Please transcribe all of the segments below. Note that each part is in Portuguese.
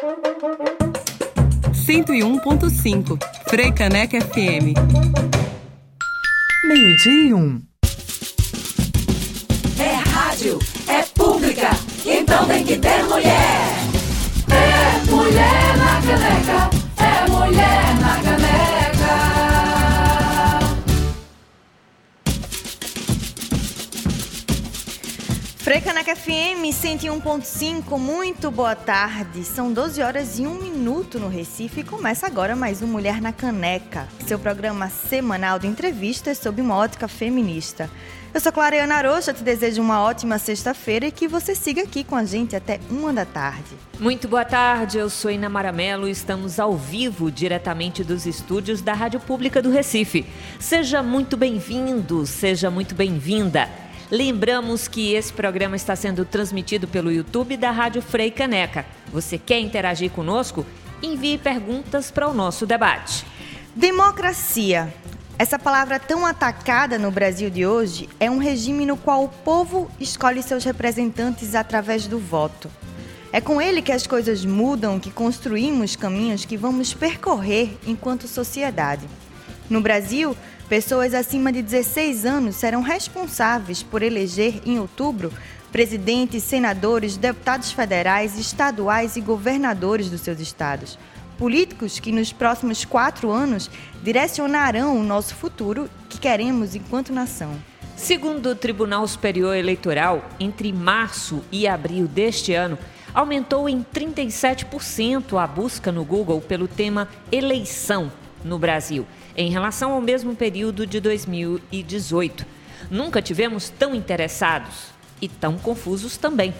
101.5 Frei Caneca FM. Meio-dia e um. É rádio, é pública, então tem que ter mulher. É mulher na caneca, é mulher na caneca. Frecaneca FM 101.5, muito boa tarde. São 12 horas e 1 minuto no Recife e começa agora mais um Mulher na Caneca, seu programa semanal de entrevistas sob uma ótica feminista. Eu sou Clareana Arocha, te desejo uma ótima sexta-feira e que você siga aqui com a gente até uma da tarde. Muito boa tarde, eu sou Ina Maramelo e estamos ao vivo diretamente dos estúdios da Rádio Pública do Recife. Seja muito bem-vindo, seja muito bem-vinda. Lembramos que esse programa está sendo transmitido pelo YouTube da Rádio Frei Caneca. Você quer interagir conosco? Envie perguntas para o nosso debate. Democracia. Essa palavra tão atacada no Brasil de hoje é um regime no qual o povo escolhe seus representantes através do voto. É com ele que as coisas mudam, que construímos caminhos que vamos percorrer enquanto sociedade. No Brasil, pessoas acima de 16 anos serão responsáveis por eleger em outubro presidentes, senadores, deputados federais, estaduais e governadores dos seus estados. Políticos que nos próximos quatro anos direcionarão o nosso futuro que queremos enquanto nação. Segundo o Tribunal Superior Eleitoral, entre março e abril deste ano, aumentou em 37% a busca no Google pelo tema eleição no Brasil, em relação ao mesmo período de 2018. Nunca tivemos tão interessados e tão confusos também.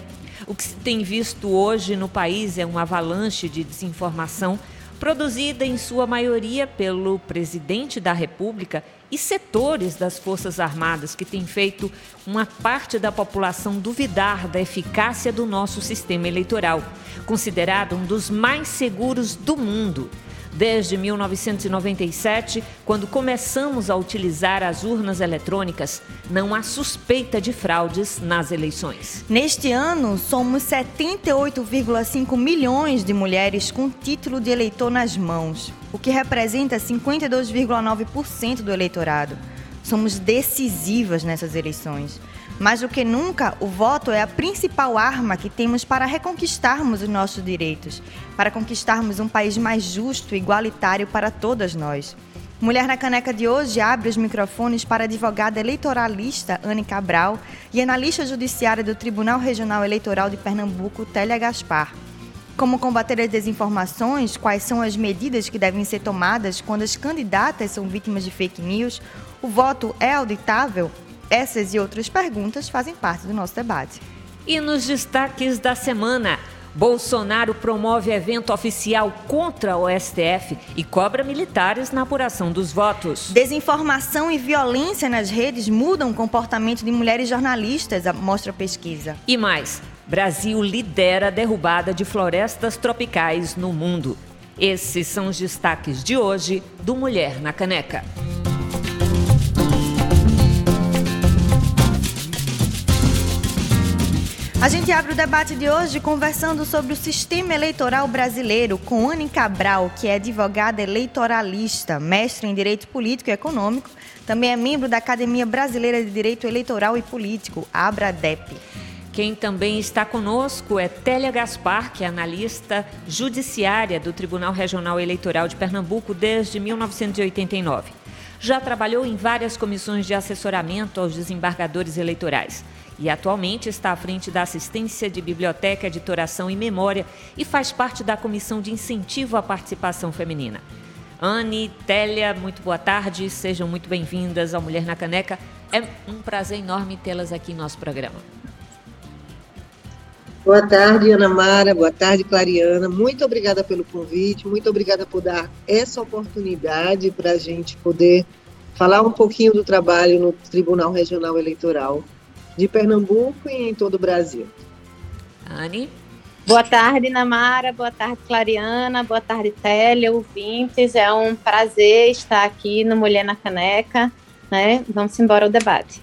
O que se tem visto hoje no país é uma avalanche de desinformação produzida em sua maioria pelo presidente da República e setores das Forças Armadas que têm feito uma parte da população duvidar da eficácia do nosso sistema eleitoral, considerado um dos mais seguros do mundo. Desde 1997, quando começamos a utilizar as urnas eletrônicas, não há suspeita de fraudes nas eleições. Neste ano, somos 78,5 milhões de mulheres com título de eleitor nas mãos, o que representa 52,9% do eleitorado. Somos decisivas nessas eleições. Mais do que nunca, o voto é a principal arma que temos para reconquistarmos os nossos direitos, para conquistarmos um país mais justo e igualitário para todas nós. Mulher na Caneca de hoje abre os microfones para a advogada eleitoralista Anne Cabral e analista judiciária do Tribunal Regional Eleitoral de Pernambuco, Télia Gaspar. Como combater as desinformações, quais são as medidas que devem ser tomadas quando as candidatas são vítimas de fake news, o voto é auditável? Essas e outras perguntas fazem parte do nosso debate. E nos destaques da semana, Bolsonaro promove evento oficial contra o STF e cobra militares na apuração dos votos. Desinformação e violência nas redes mudam o comportamento de mulheres jornalistas, mostra a pesquisa. E mais, Brasil lidera a derrubada de florestas tropicais no mundo. Esses são os destaques de hoje do Mulher na Caneca. A gente abre o debate de hoje conversando sobre o sistema eleitoral brasileiro com Anne Cabral, que é advogada eleitoralista, mestre em Direito Político e Econômico, também é membro da Academia Brasileira de Direito Eleitoral e Político, ABRADEP. Quem também está conosco é Télia Gaspar, que é analista judiciária do Tribunal Regional Eleitoral de Pernambuco desde 1989. Já trabalhou em várias comissões de assessoramento aos desembargadores eleitorais e atualmente está à frente da assistência de biblioteca, editoração e memória e faz parte da comissão de incentivo à participação feminina. Anne, Télia, muito boa tarde, sejam muito bem-vindas ao Mulher na Caneca. É um prazer enorme tê-las aqui em nosso programa. Boa tarde, Ana Mara. Boa tarde, Clariana. Muito obrigada pelo convite, muito obrigada por dar essa oportunidade para a gente poder falar um pouquinho do trabalho no Tribunal Regional Eleitoral de Pernambuco e em todo o Brasil. Anne? Boa tarde, Namara. Boa tarde, Clariana. Boa tarde, Télia, ouvintes. É um prazer estar aqui no Mulher na Caneca. Né? Vamos embora ao debate.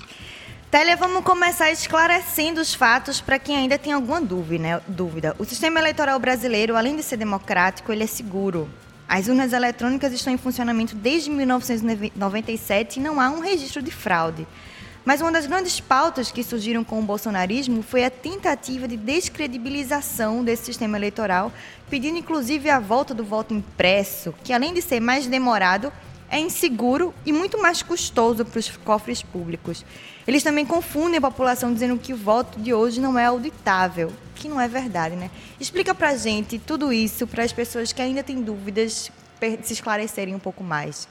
Télia, vamos começar esclarecendo os fatos para quem ainda tem alguma dúvida, né? dúvida. O sistema eleitoral brasileiro, além de ser democrático, ele é seguro. As urnas eletrônicas estão em funcionamento desde 1997 e não há um registro de fraude. Mas uma das grandes pautas que surgiram com o bolsonarismo foi a tentativa de descredibilização desse sistema eleitoral, pedindo inclusive a volta do voto impresso, que além de ser mais demorado, é inseguro e muito mais custoso para os cofres públicos. Eles também confundem a população dizendo que o voto de hoje não é auditável, que não é verdade, né? Explica para a gente tudo isso para as pessoas que ainda têm dúvidas se esclarecerem um pouco mais.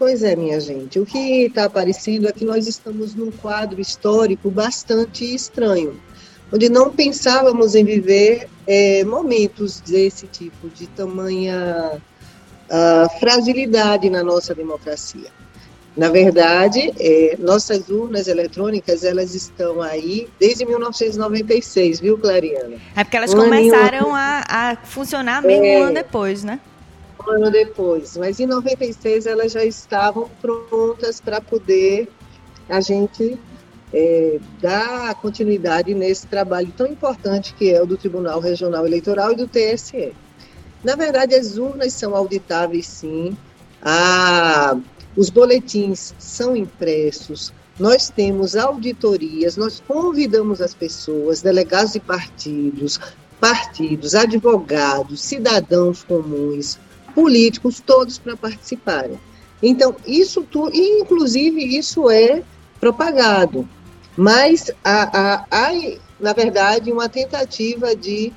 Pois é, minha gente. O que está aparecendo é que nós estamos num quadro histórico bastante estranho, onde não pensávamos em viver é, momentos desse tipo, de tamanha uh, fragilidade na nossa democracia. Na verdade, é, nossas urnas eletrônicas, elas estão aí desde 1996, viu, Clariana? É porque elas um começaram a, a, funcionar mesmo é, um ano depois, né? Um ano depois. Mas em 96 elas já estavam prontas para poder a gente é, dar continuidade nesse trabalho tão importante que é o do Tribunal Regional Eleitoral e do TSE. Na verdade, as urnas são auditáveis, sim. A os boletins são impressos, nós temos auditorias, nós convidamos as pessoas, delegados de partidos, partidos, advogados, cidadãos comuns, políticos, todos para participarem. Então, isso tudo, inclusive isso é propagado, mas há, há, há, na verdade, uma tentativa de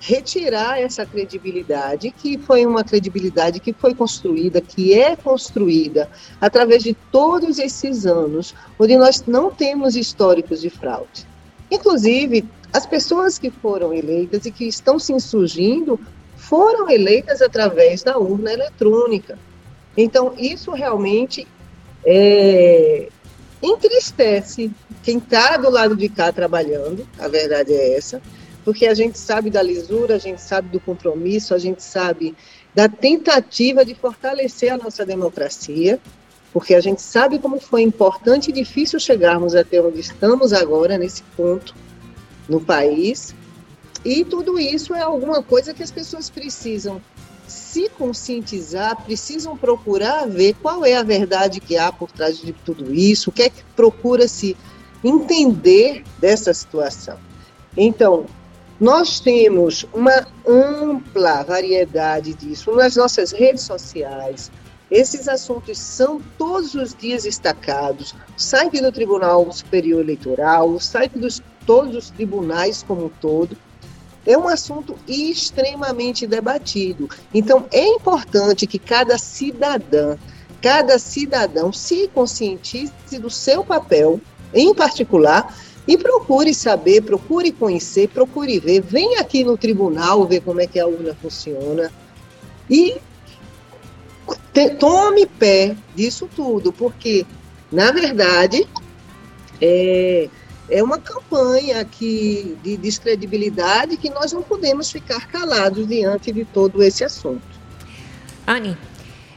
retirar essa credibilidade, que foi uma credibilidade que foi construída, que é construída através de todos esses anos, onde nós não temos históricos de fraude. Inclusive, as pessoas que foram eleitas e que estão se insurgindo foram eleitas através da urna eletrônica. Então, isso realmente é, entristece quem está do lado de cá trabalhando, a verdade é essa, porque a gente sabe da lisura, a gente sabe do compromisso, a gente sabe da tentativa de fortalecer a nossa democracia, porque a gente sabe como foi importante e difícil chegarmos até onde estamos agora, nesse ponto no país. E tudo isso é alguma coisa que as pessoas precisam se conscientizar, precisam procurar ver qual é a verdade que há por trás de tudo isso, o que é que procura se entender dessa situação. Então, nós temos uma ampla variedade disso nas nossas redes sociais. Esses assuntos são todos os dias destacados. O site do Tribunal Superior Eleitoral, o site dos todos os tribunais como um todo. É um assunto extremamente debatido. Então, é importante que cada cidadã, cada cidadão se conscientize do seu papel, em particular, e procure saber, procure conhecer, procure ver. Vem aqui no tribunal ver como é que a urna funciona. E te, tome pé disso tudo, porque, na verdade, é, é uma campanha que, de descredibilidade que nós não podemos ficar calados diante de todo esse assunto. Anne,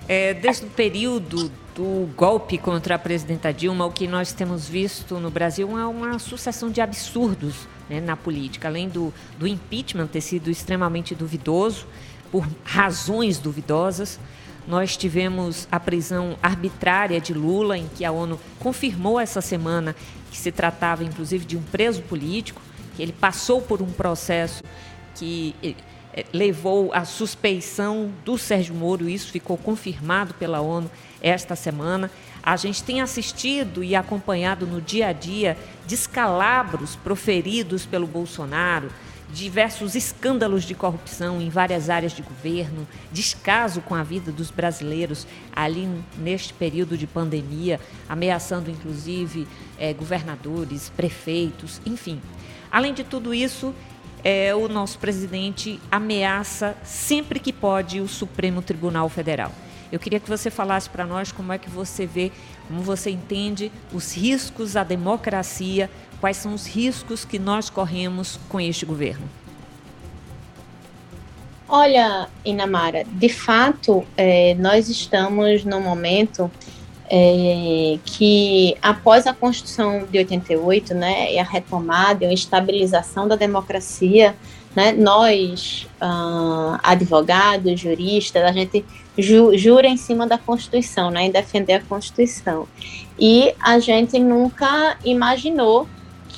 é, desde o período do golpe contra a presidenta Dilma, o que nós temos visto no Brasil é uma sucessão de absurdos né, na política. Além do, do impeachment ter sido extremamente duvidoso, por razões duvidosas, nós tivemos a prisão arbitrária de Lula, em que a ONU confirmou essa semana que se tratava, inclusive, de um preso político, que ele passou por um processo que eh, levou à suspeição do Sérgio Moro, isso ficou confirmado pela ONU esta semana. A gente tem assistido e acompanhado no dia a dia descalabros proferidos pelo Bolsonaro, diversos escândalos de corrupção em várias áreas de governo, descaso com a vida dos brasileiros ali neste período de pandemia, ameaçando inclusive é, governadores, prefeitos, enfim. Além de tudo isso, é, o nosso presidente ameaça sempre que pode o Supremo Tribunal Federal. Eu queria que você falasse para nós como é que você vê, como você entende os riscos à democracia, quais são os riscos que nós corremos com este governo. Olha, Inamara, de fato, é, nós estamos no momento é, que após a Constituição de 88, né, e a retomada e a estabilização da democracia, né, nós, uh, advogados, juristas, a gente ju jura em cima da Constituição, né, em defender a Constituição. E a gente nunca imaginou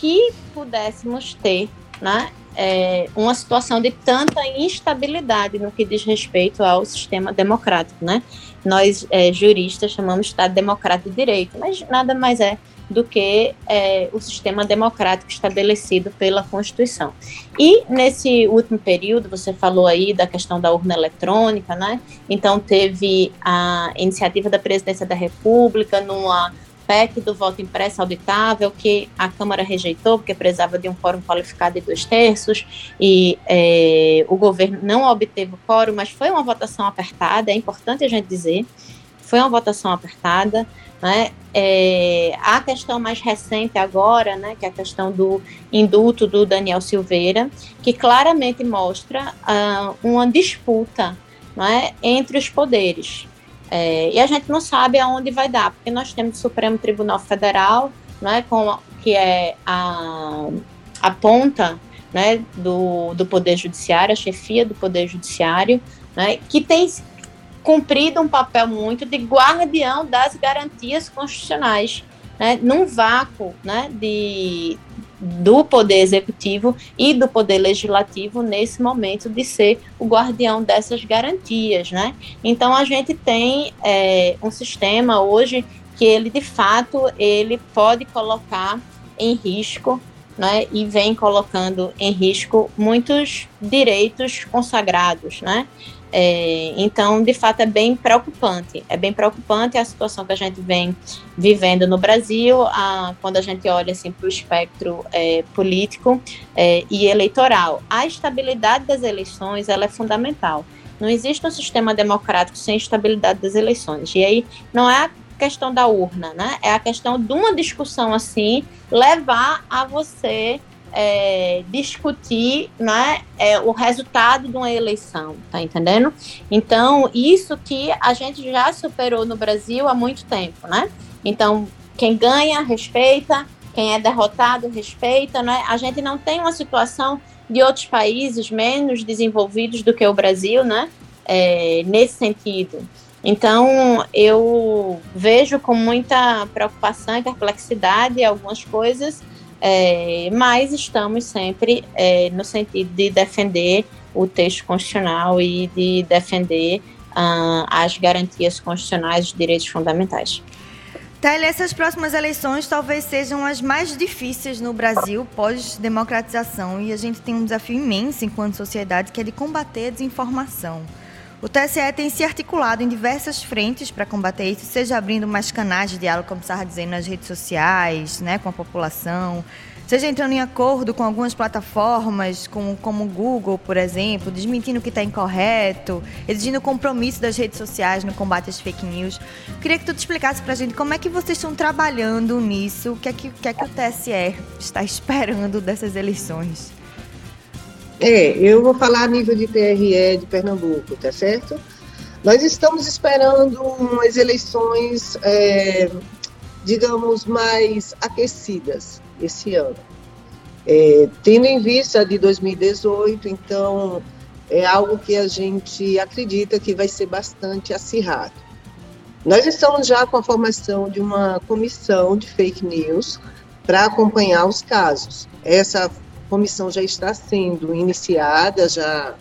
que pudéssemos ter né, é, uma situação de tanta instabilidade no que diz respeito ao sistema democrático, né? Nós, é, juristas, chamamos de Estado Democrático de Direito, mas nada mais é do que é, o sistema democrático estabelecido pela Constituição. E nesse último período, você falou aí da questão da urna eletrônica, né? Então teve a iniciativa da Presidência da República numa PEC do voto impresso auditável, que a Câmara rejeitou, porque precisava de um quórum qualificado de dois terços, e é, o governo não obteve o quórum, mas foi uma votação apertada, é importante a gente dizer, foi uma votação apertada, né? É, a questão mais recente agora, né, que é a questão do indulto do Daniel Silveira, que claramente mostra uh, uma disputa né, entre os poderes. É, e a gente não sabe aonde vai dar, porque nós temos o Supremo Tribunal Federal, né, com, que é a, a ponta né, do, do Poder Judiciário, a chefia do Poder Judiciário, né, que tem cumprido um papel muito de guardião das garantias constitucionais, né, num vácuo né, de, do poder executivo e do poder legislativo nesse momento de ser o guardião dessas garantias, né? Então a gente tem é, um sistema hoje que ele de fato ele pode colocar em risco né, e vem colocando em risco muitos direitos consagrados, né? É, então, de fato, é bem preocupante. É bem preocupante a situação que a gente vem vivendo no Brasil, a, quando a gente olha assim, para o espectro é, político é, e eleitoral. A estabilidade das eleições ela é fundamental. Não existe um sistema democrático sem estabilidade das eleições. E aí não é a questão da urna, né? É a questão de uma discussão assim levar a você é, discutir né, é, o resultado de uma eleição, tá entendendo? Então, isso que a gente já superou no Brasil há muito tempo, né? Então, quem ganha, respeita, quem é derrotado, respeita, né? A gente não tem uma situação de outros países menos desenvolvidos do que o Brasil, né? É, nesse sentido. Então, eu vejo com muita preocupação e perplexidade algumas coisas é, mas estamos sempre é, no sentido de defender o texto constitucional e de defender uh, as garantias constitucionais dos direitos fundamentais. Thalia, essas próximas eleições talvez sejam as mais difíceis no Brasil pós-democratização e a gente tem um desafio imenso enquanto sociedade que é de combater a desinformação. O TSE tem se articulado em diversas frentes para combater isso, seja abrindo mais canais de diálogo, como estava dizendo, nas redes sociais, né, com a população, seja entrando em acordo com algumas plataformas, como, como o Google, por exemplo, desmentindo o que está incorreto, exigindo compromisso das redes sociais no combate às fake news. Queria que tu te explicasse para a gente como é que vocês estão trabalhando nisso, o que é que, que, é que o TSE está esperando dessas eleições. É, eu vou falar a nível de TRE de Pernambuco, tá certo? Nós estamos esperando umas eleições, é, digamos, mais aquecidas esse ano. É, tendo em vista de 2018, então é algo que a gente acredita que vai ser bastante acirrado. Nós estamos já com a formação de uma comissão de fake news para acompanhar os casos. Essa comissão já está sendo iniciada, já,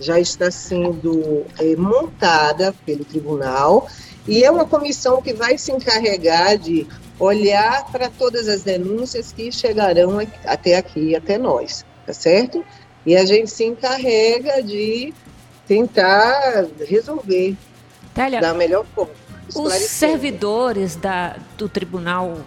já está sendo é, montada pelo tribunal, e é uma comissão que vai se encarregar de olhar para todas as denúncias que chegarão até aqui, até nós, tá certo? E a gente se encarrega de tentar resolver Thalia, da melhor forma. Os servidores da, do Tribunal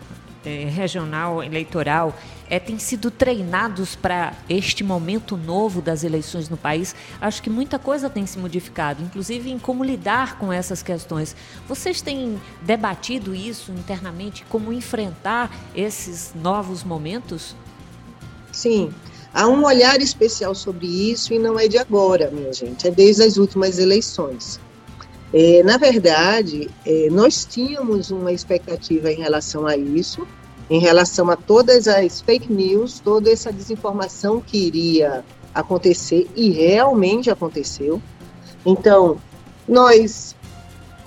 eh, Regional Eleitoral é, têm sido treinados para este momento novo das eleições no país. Acho que muita coisa tem se modificado, inclusive em como lidar com essas questões. Vocês têm debatido isso internamente, como enfrentar esses novos momentos? Sim, há um olhar especial sobre isso e não é de agora, minha gente, é desde as últimas eleições. É, na verdade, é, nós tínhamos uma expectativa em relação a isso, em relação a todas as fake news, toda essa desinformação que iria acontecer e realmente aconteceu. Então, nós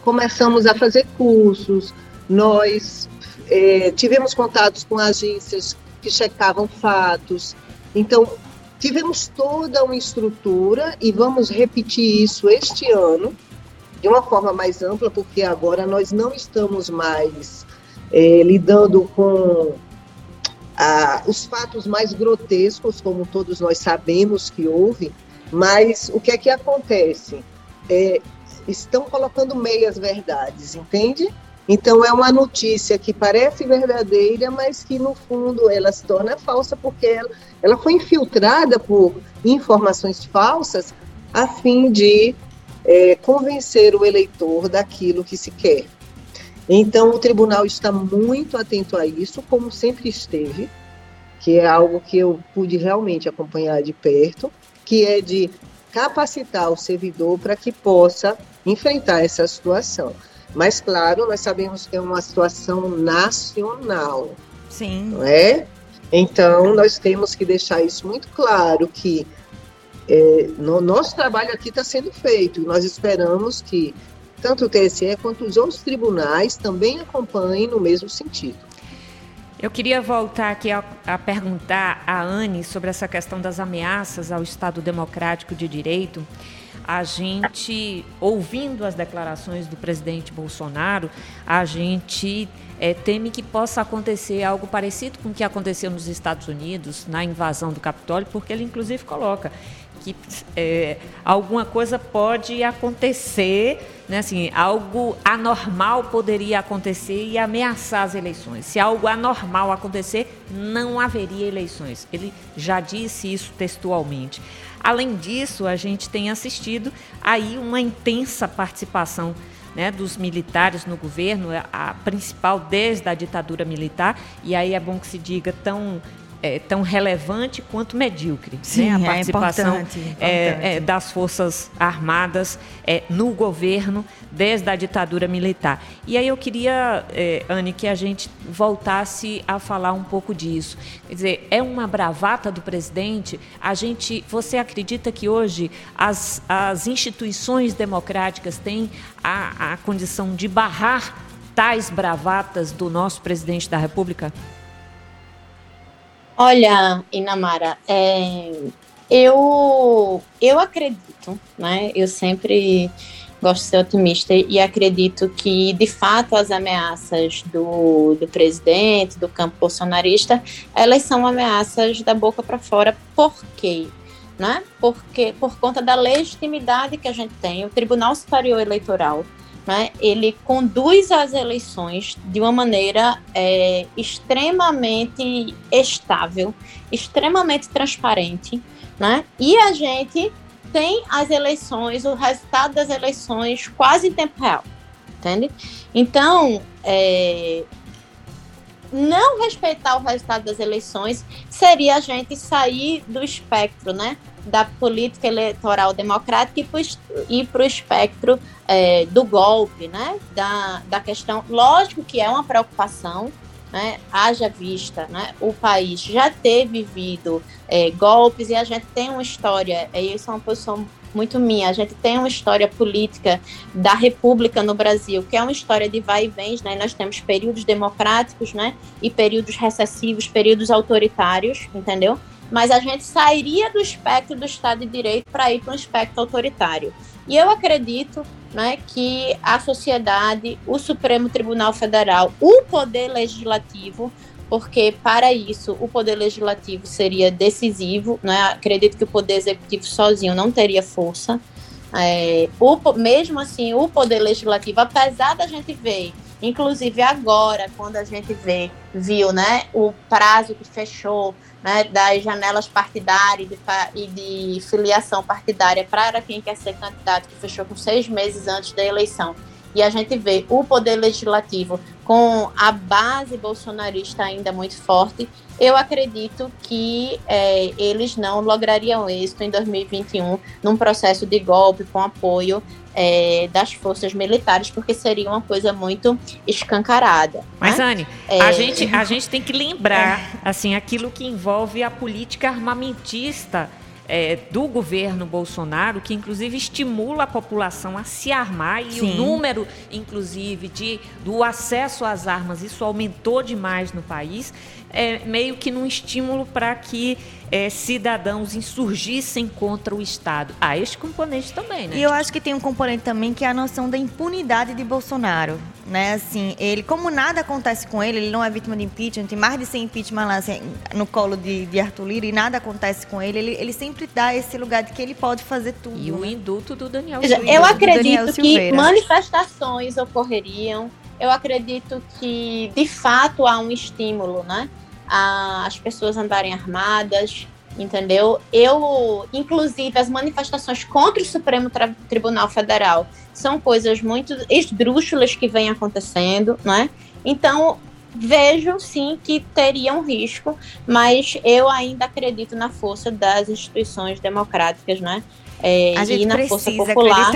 começamos a fazer cursos, nós é, tivemos contatos com agências que checavam fatos. Então, tivemos toda uma estrutura e vamos repetir isso este ano de uma forma mais ampla, porque agora nós não estamos mais é, lidando com os fatos mais grotescos, como todos nós sabemos que houve, mas o que é que acontece? É, estão colocando meias verdades, entende? Então é uma notícia que parece verdadeira, mas que no fundo ela se torna falsa porque ela, ela foi infiltrada por informações falsas a fim de é, convencer o eleitor daquilo que se quer. Então o tribunal está muito atento a isso, como sempre esteve, que é algo que eu pude realmente acompanhar de perto, que é de capacitar o servidor para que possa enfrentar essa situação. Mas, claro, nós sabemos que é uma situação nacional. Sim. Não é? Então, nós temos que deixar isso muito claro, que é, no, nosso trabalho aqui está sendo feito. Nós esperamos que tanto o TSE quanto os outros tribunais também acompanhem no mesmo sentido. Eu queria voltar aqui a, a, perguntar a Anne sobre essa questão das ameaças ao Estado Democrático de Direito a gente, ouvindo as declarações do presidente Bolsonaro, a gente é, teme que possa acontecer algo parecido com o que aconteceu nos Estados Unidos, na invasão do Capitólio, porque ele inclusive coloca que é, alguma coisa pode acontecer, né, assim, algo anormal poderia acontecer e ameaçar as eleições. Se algo anormal acontecer, não haveria eleições. Ele já disse isso textualmente. Além disso, a gente tem assistido aí uma intensa participação né, dos militares no governo, a principal desde a ditadura militar, e aí é bom que se diga tão é, tão relevante quanto medíocre. Sim, né? a é participação é importante, é, das Forças Armadas é, no governo desde a ditadura militar. E aí eu queria, Anne, que a gente voltasse a falar um pouco disso. Quer dizer, é uma bravata do presidente? A gente, você acredita que hoje as, as instituições democráticas têm a, a condição de barrar tais bravatas do nosso presidente da República? Olha, Inamara, é, eu, eu acredito, né? Eu sempre gosto de ser otimista e acredito que, de fato, as ameaças do, do presidente, do campo bolsonarista, elas são ameaças da boca para fora. Por quê? Né? Porque, por conta da legitimidade que a gente tem, o Tribunal Superior Eleitoral né, ele conduz as eleições de uma maneira é, extremamente estável, extremamente transparente, né, e a gente tem as eleições, o resultado das eleições quase em tempo real, entende? Então, é, não respeitar o resultado das eleições seria a gente sair do espectro, né? Da política eleitoral democrática e para o espectro é, do golpe, né? Da, da questão, lógico que é uma preocupação, né? Haja vista, né? O país já ter vivido é, golpes e a gente tem uma história, é, isso é uma posição muito minha. A gente tem uma história política da República no Brasil, que é uma história de vai e vens, né? Nós temos períodos democráticos, né? E períodos recessivos, períodos autoritários, entendeu? Mas a gente sairia do espectro do Estado de Direito para ir para um espectro autoritário. E eu acredito né, que a sociedade, o Supremo Tribunal Federal, o Poder Legislativo, porque para isso o Poder Legislativo seria decisivo, né? acredito que o Poder Executivo sozinho não teria força. É, o, mesmo assim, o Poder Legislativo, apesar da gente ver Inclusive agora, quando a gente vê, viu, né, o prazo que fechou né, das janelas partidárias e de, filiação partidária para quem quer ser candidato, que fechou com seis meses antes da eleição. E a gente vê o Poder Legislativo com a base bolsonarista ainda muito forte, eu acredito que é, eles não lograriam êxito em 2021 num processo de golpe com apoio é, das forças militares, porque seria uma coisa muito escancarada. Mas, né? Anne, é... a, gente, a gente tem que lembrar assim aquilo que envolve a política armamentista é, do governo Bolsonaro, que inclusive estimula a população a se armar e Sim. o número, inclusive, de, do acesso às armas, isso aumentou demais no país, é, meio que num estímulo para que é, cidadãos insurgissem contra o Estado. Há este componente também, né? E eu acho que tem um componente também que é a noção da impunidade de Bolsonaro. Né? Assim, ele, como nada acontece com ele, ele não é vítima de impeachment, tem mais de 100 impeachment lá assim, no colo de, de Arthur Lira e nada acontece com ele, ele, ele sempre dá esse lugar de que ele pode fazer tudo. E né? o induto do Daniel Silveira. Eu acredito que manifestações ocorreriam, eu acredito que de fato há um estímulo, né? As pessoas andarem armadas, entendeu? Eu, inclusive, as manifestações contra o Supremo Tribunal Federal são coisas muito esdrúxulas que vêm acontecendo, né? Então, vejo sim que teria um risco, mas eu ainda acredito na força das instituições democráticas, né? É, e na força popular.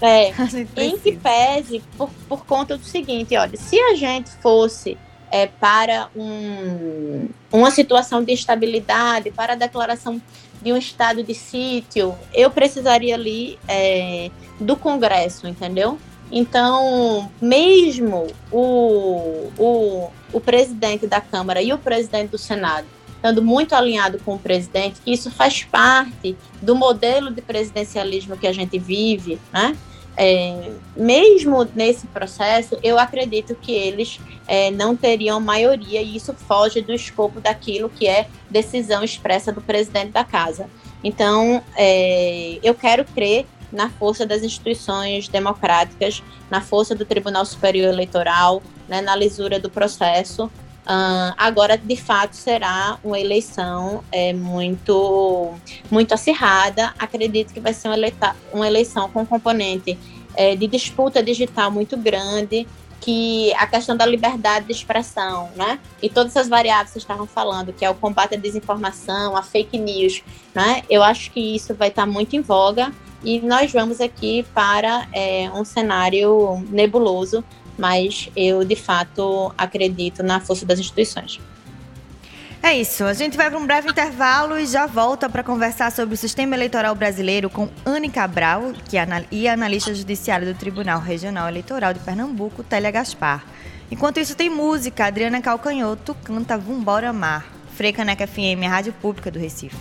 É, em que pese por, por conta do seguinte, olha, se a gente fosse é, para um, uma situação de estabilidade, para a declaração de um estado de sítio, eu precisaria ali é, do Congresso, entendeu? Então, mesmo o, o, o presidente da Câmara e o presidente do Senado estando muito alinhado com o presidente, que isso faz parte do modelo de presidencialismo que a gente vive, né? É, mesmo nesse processo, eu acredito que eles é, não teriam maioria e isso foge do escopo daquilo que é decisão expressa do presidente da casa. Então, é, eu quero crer na força das instituições democráticas, na força do Tribunal Superior Eleitoral, né, na lisura do processo. Uh, agora, de fato, será uma eleição é, muito, muito acirrada. Acredito que vai ser uma, eleita, uma eleição com componente é, de disputa digital muito grande, que a questão da liberdade de expressão, né? E todas essas variáveis que vocês estavam falando, que é o combate à desinformação, a fake news, né? Eu acho que isso vai estar muito em voga e nós vamos aqui para é, um cenário nebuloso, mas eu de fato acredito na força das instituições. É isso. A gente vai para um breve intervalo e já volta para conversar sobre o sistema eleitoral brasileiro com Anne Cabral, que é e analista judiciária do Tribunal Regional Eleitoral de Pernambuco, Télia Gaspar. Enquanto isso, tem música. Adriana Calcanhoto canta Vambora Mar. Frecaneca FM, a rádio pública do Recife.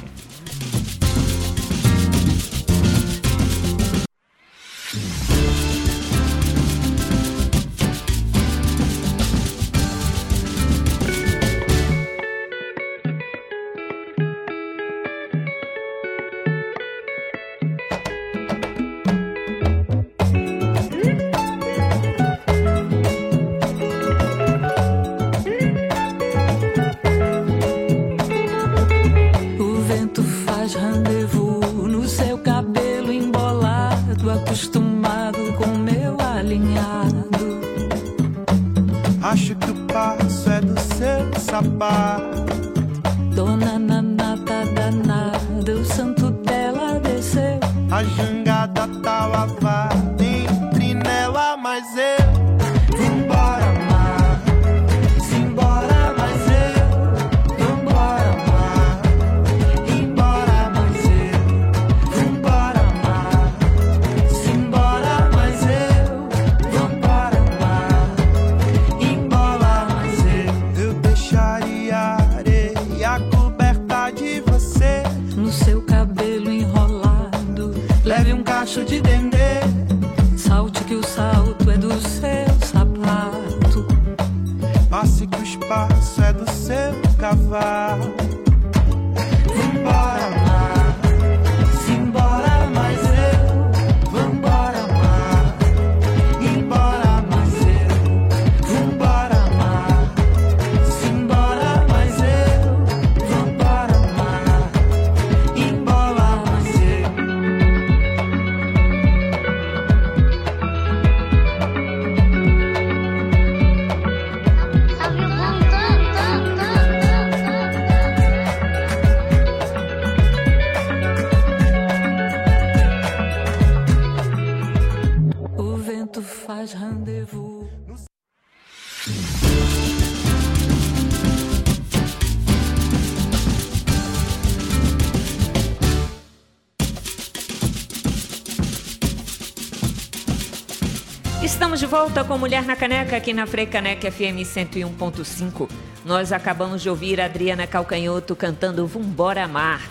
Volta com Mulher na Caneca aqui na Freicaneca FM 101.5. Nós acabamos de ouvir Adriana Calcanhoto cantando Vumbora Mar.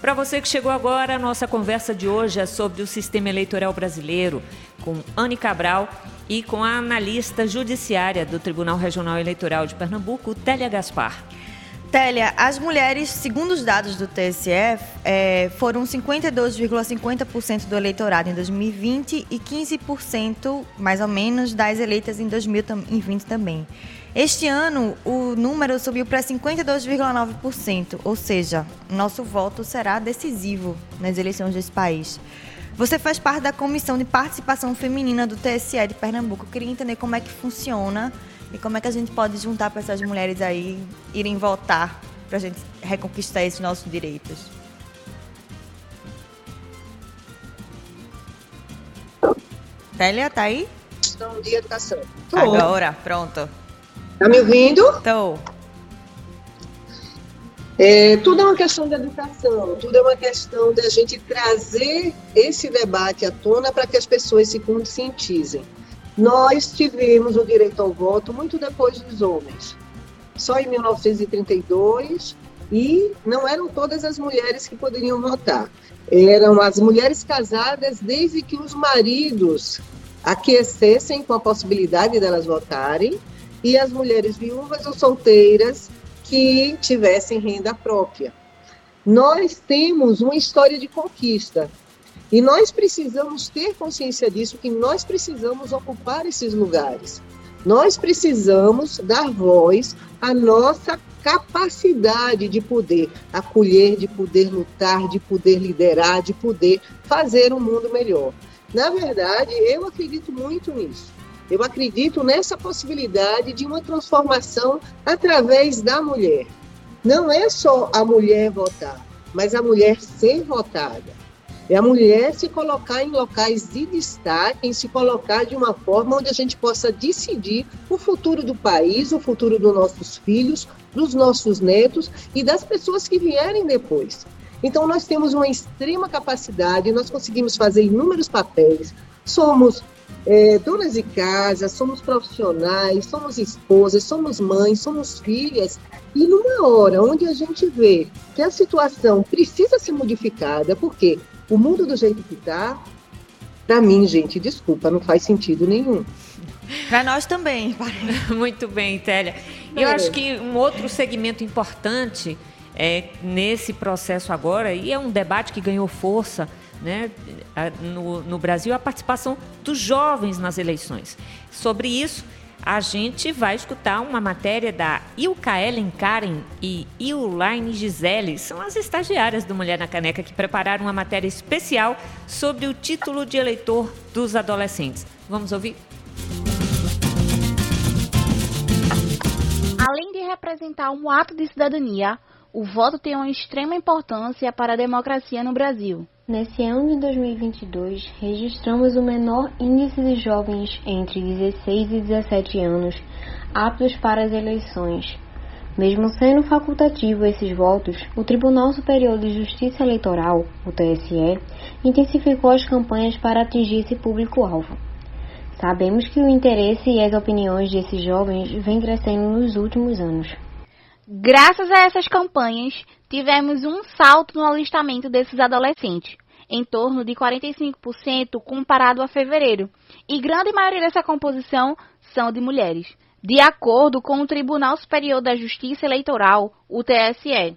Para você que chegou agora, a nossa conversa de hoje é sobre o sistema eleitoral brasileiro, com Anne Cabral e com a analista judiciária do Tribunal Regional Eleitoral de Pernambuco, Télia Gaspar. Télia, as mulheres, segundo os dados do TSE, é, foram 52,50% do eleitorado em 2020 e 15%, mais ou menos, das eleitas em 2020 também. Este ano, o número subiu para 52,9%, ou seja, nosso voto será decisivo nas eleições desse país. Você faz parte da Comissão de Participação Feminina do TSE de Pernambuco. Eu queria entender como é que funciona e como é que a gente pode juntar para essas mulheres aí irem votar para a gente reconquistar esses nossos direitos? Télia, tá aí? Questão de educação. Tô. Agora, pronto. Tá me ouvindo? Tô. É, tudo é uma questão de educação, tudo é uma questão de a gente trazer esse debate à tona para que as pessoas se conscientizem. Nós tivemos o direito ao voto muito depois dos homens, só em 1932, e não eram todas as mulheres que poderiam votar. Eram as mulheres casadas desde que os maridos aquecessem com a possibilidade delas votarem, e as mulheres viúvas ou solteiras que tivessem renda própria. Nós temos uma história de conquista, e nós precisamos ter consciência disso, que nós precisamos ocupar esses lugares. Nós precisamos dar voz à nossa capacidade de poder acolher, de poder lutar, de poder liderar, de poder fazer um mundo melhor. Na verdade, eu acredito muito nisso. Eu acredito nessa possibilidade de uma transformação através da mulher. Não é só a mulher votar, mas a mulher ser votada. É a mulher se colocar em locais de destaque, em se colocar de uma forma onde a gente possa decidir o futuro do país, o futuro dos nossos filhos, dos nossos netos e das pessoas que vierem depois. Então, nós temos uma extrema capacidade, nós conseguimos fazer inúmeros papéis, somos é, donas de casa, somos profissionais, somos esposas, somos mães, somos filhas, e numa hora onde a gente vê que a situação precisa ser modificada, porque o mundo do jeito que está, para mim, gente, desculpa, não faz sentido nenhum. Para nós também. Muito bem, Télia. Eu acho que um outro segmento importante é, nesse processo agora, e é um debate que ganhou força né, no, no Brasil, a participação dos jovens nas eleições. Sobre isso, a gente vai escutar uma matéria da Ilka Ellen Karen e Iulaine Gisele, são as estagiárias do Mulher na Caneca que prepararam uma matéria especial sobre o título de eleitor dos adolescentes. Vamos ouvir? Além de representar um ato de cidadania, o voto tem uma extrema importância para a democracia no Brasil. Nesse ano de 2022, registramos o menor índice de jovens entre 16 e 17 anos aptos para as eleições. Mesmo sendo facultativo esses votos, o Tribunal Superior de Justiça Eleitoral, o TSE, intensificou as campanhas para atingir esse público-alvo. Sabemos que o interesse e as opiniões desses jovens vem crescendo nos últimos anos. Graças a essas campanhas, tivemos um salto no alistamento desses adolescentes, em torno de 45% comparado a fevereiro, e grande maioria dessa composição são de mulheres, de acordo com o Tribunal Superior da Justiça Eleitoral, o TSE.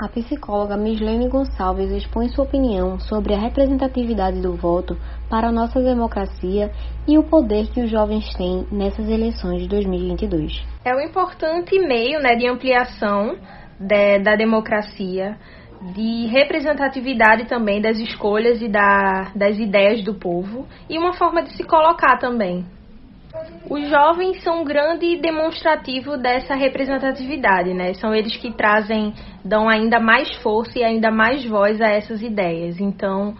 A psicóloga Mislene Gonçalves expõe sua opinião sobre a representatividade do voto para a nossa democracia e o poder que os jovens têm nessas eleições de 2022. É um importante meio né, de ampliação de, da democracia, de representatividade também das escolhas e da, das ideias do povo e uma forma de se colocar também. Os jovens são um grande demonstrativo dessa representatividade, né? São eles que trazem, dão ainda mais força e ainda mais voz a essas ideias. Então,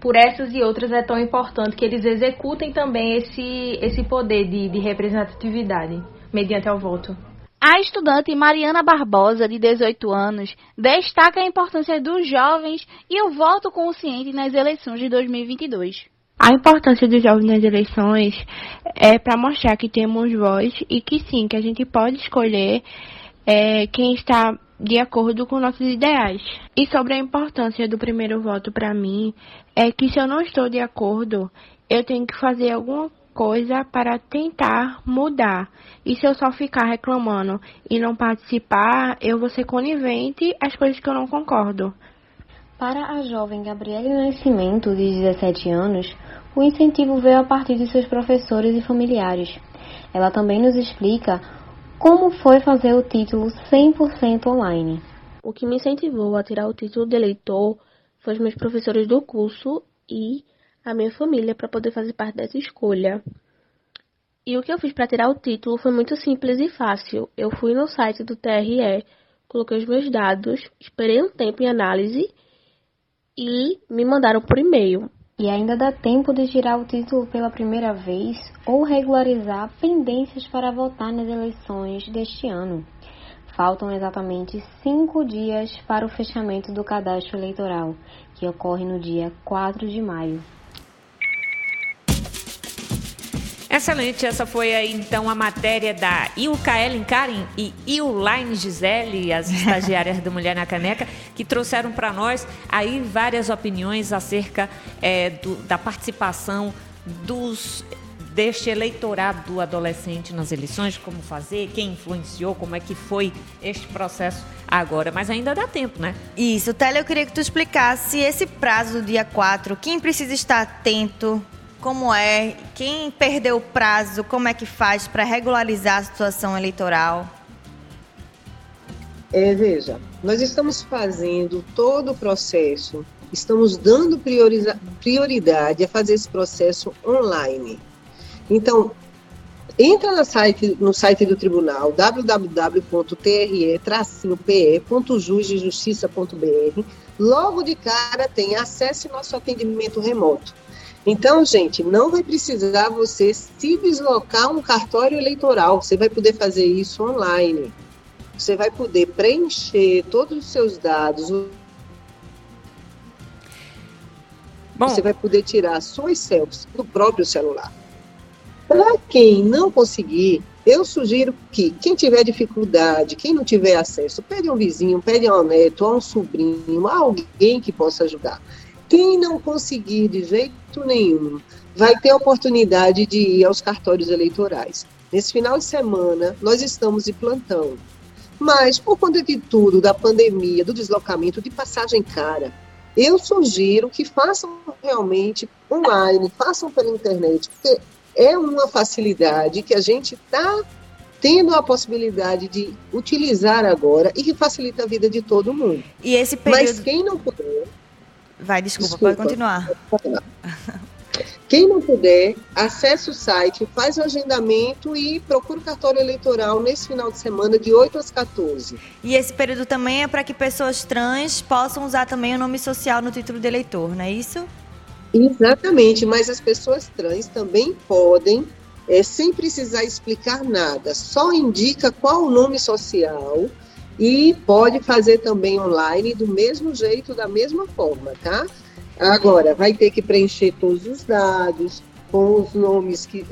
por essas e outras é tão importante que eles executem também esse, esse poder de, de representatividade mediante ao voto. A estudante Mariana Barbosa, de 18 anos, destaca a importância dos jovens e o voto consciente nas eleições de 2022. A importância dos jovens nas eleições é para mostrar que temos voz e que sim, que a gente pode escolher é, quem está de acordo com nossos ideais. E sobre a importância do primeiro voto para mim, é que se eu não estou de acordo, eu tenho que fazer alguma coisa para tentar mudar. E se eu só ficar reclamando e não participar, eu vou ser conivente às coisas que eu não concordo. Para a jovem Gabriele Nascimento, de 17 anos, o incentivo veio a partir de seus professores e familiares. Ela também nos explica como foi fazer o título 100% online. O que me incentivou a tirar o título de eleitor foi os meus professores do curso e a minha família para poder fazer parte dessa escolha. E o que eu fiz para tirar o título foi muito simples e fácil. Eu fui no site do TRE, coloquei os meus dados, esperei um tempo em análise e me mandaram por e-mail. E ainda dá tempo de tirar o título pela primeira vez ou regularizar pendências para votar nas eleições deste ano. Faltam exatamente cinco dias para o fechamento do cadastro eleitoral, que ocorre no dia 4 de maio. Excelente, essa foi aí então a matéria da Ilka Ellen Karen e Ilaine Gisele, as estagiárias do Mulher na Caneca, que trouxeram para nós aí várias opiniões acerca é, do, da participação dos deste eleitorado do adolescente nas eleições, como fazer, quem influenciou, como é que foi este processo agora. Mas ainda dá tempo, né? Isso, Tele, eu queria que tu explicasse esse prazo do dia 4, quem precisa estar atento como é, quem perdeu o prazo, como é que faz para regularizar a situação eleitoral? É, veja, nós estamos fazendo todo o processo, estamos dando prioridade a fazer esse processo online. Então, entra no site, no site do tribunal, www.tre-pe.jusdejustiça.br, logo de cara tem acesso nosso atendimento remoto. Então, gente, não vai precisar você se deslocar um cartório eleitoral, você vai poder fazer isso online. Você vai poder preencher todos os seus dados. Bom. Você vai poder tirar suas selfies do próprio celular. Para quem não conseguir, eu sugiro que quem tiver dificuldade, quem não tiver acesso, pede a um vizinho, pede a um neto, a um sobrinho, a alguém que possa ajudar. Quem não conseguir de jeito nenhum vai ter a oportunidade de ir aos cartórios eleitorais. Nesse final de semana, nós estamos de plantão. Mas, por conta de tudo, da pandemia, do deslocamento, de passagem cara, eu sugiro que façam realmente online, façam pela internet, porque é uma facilidade que a gente está tendo a possibilidade de utilizar agora e que facilita a vida de todo mundo. E esse período... Mas quem não puder, Vai, desculpa, desculpa. pode continuar. Quem não puder, acesse o site, faz o agendamento e procura o cartório eleitoral nesse final de semana, de 8 às 14. E esse período também é para que pessoas trans possam usar também o nome social no título de eleitor, não é isso? Exatamente, mas as pessoas trans também podem, é, sem precisar explicar nada, só indica qual o nome social e pode fazer também online do mesmo jeito, da mesma forma, tá? Agora, vai ter que preencher todos os dados, com os nomes que.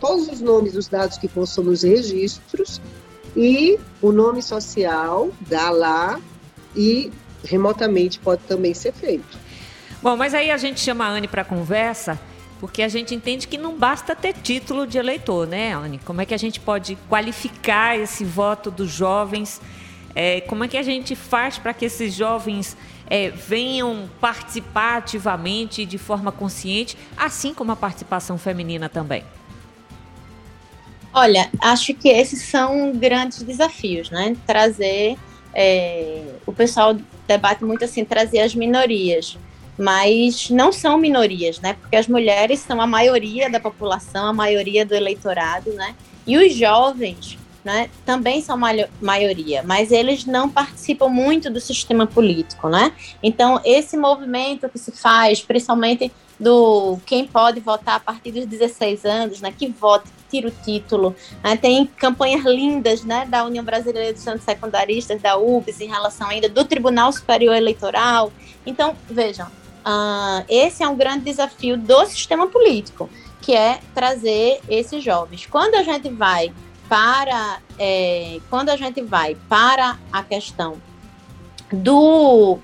todos os nomes dos dados que constam nos registros e o nome social dá lá e remotamente pode também ser feito. Bom, mas aí a gente chama a Anne para conversa, porque a gente entende que não basta ter título de eleitor, né, Anne? Como é que a gente pode qualificar esse voto dos jovens? É, como é que a gente faz para que esses jovens é, venham participar ativamente de forma consciente, assim como a participação feminina também? Olha, acho que esses são grandes desafios, né? Trazer. É, o pessoal debate muito assim, trazer as minorias, mas não são minorias, né? Porque as mulheres são a maioria da população, a maioria do eleitorado, né? E os jovens né, também são maioria, mas eles não participam muito do sistema político, né? Então, esse movimento que se faz, principalmente do quem pode votar a partir dos 16 anos, né, que vote, que tira o título, né, tem campanhas lindas, né, da União Brasileira dos Santos Secundaristas, da UBS, em relação ainda do Tribunal Superior Eleitoral. Então, vejam, uh, esse é um grande desafio do sistema político, que é trazer esses jovens. Quando a gente vai para é, quando a gente vai para a questão do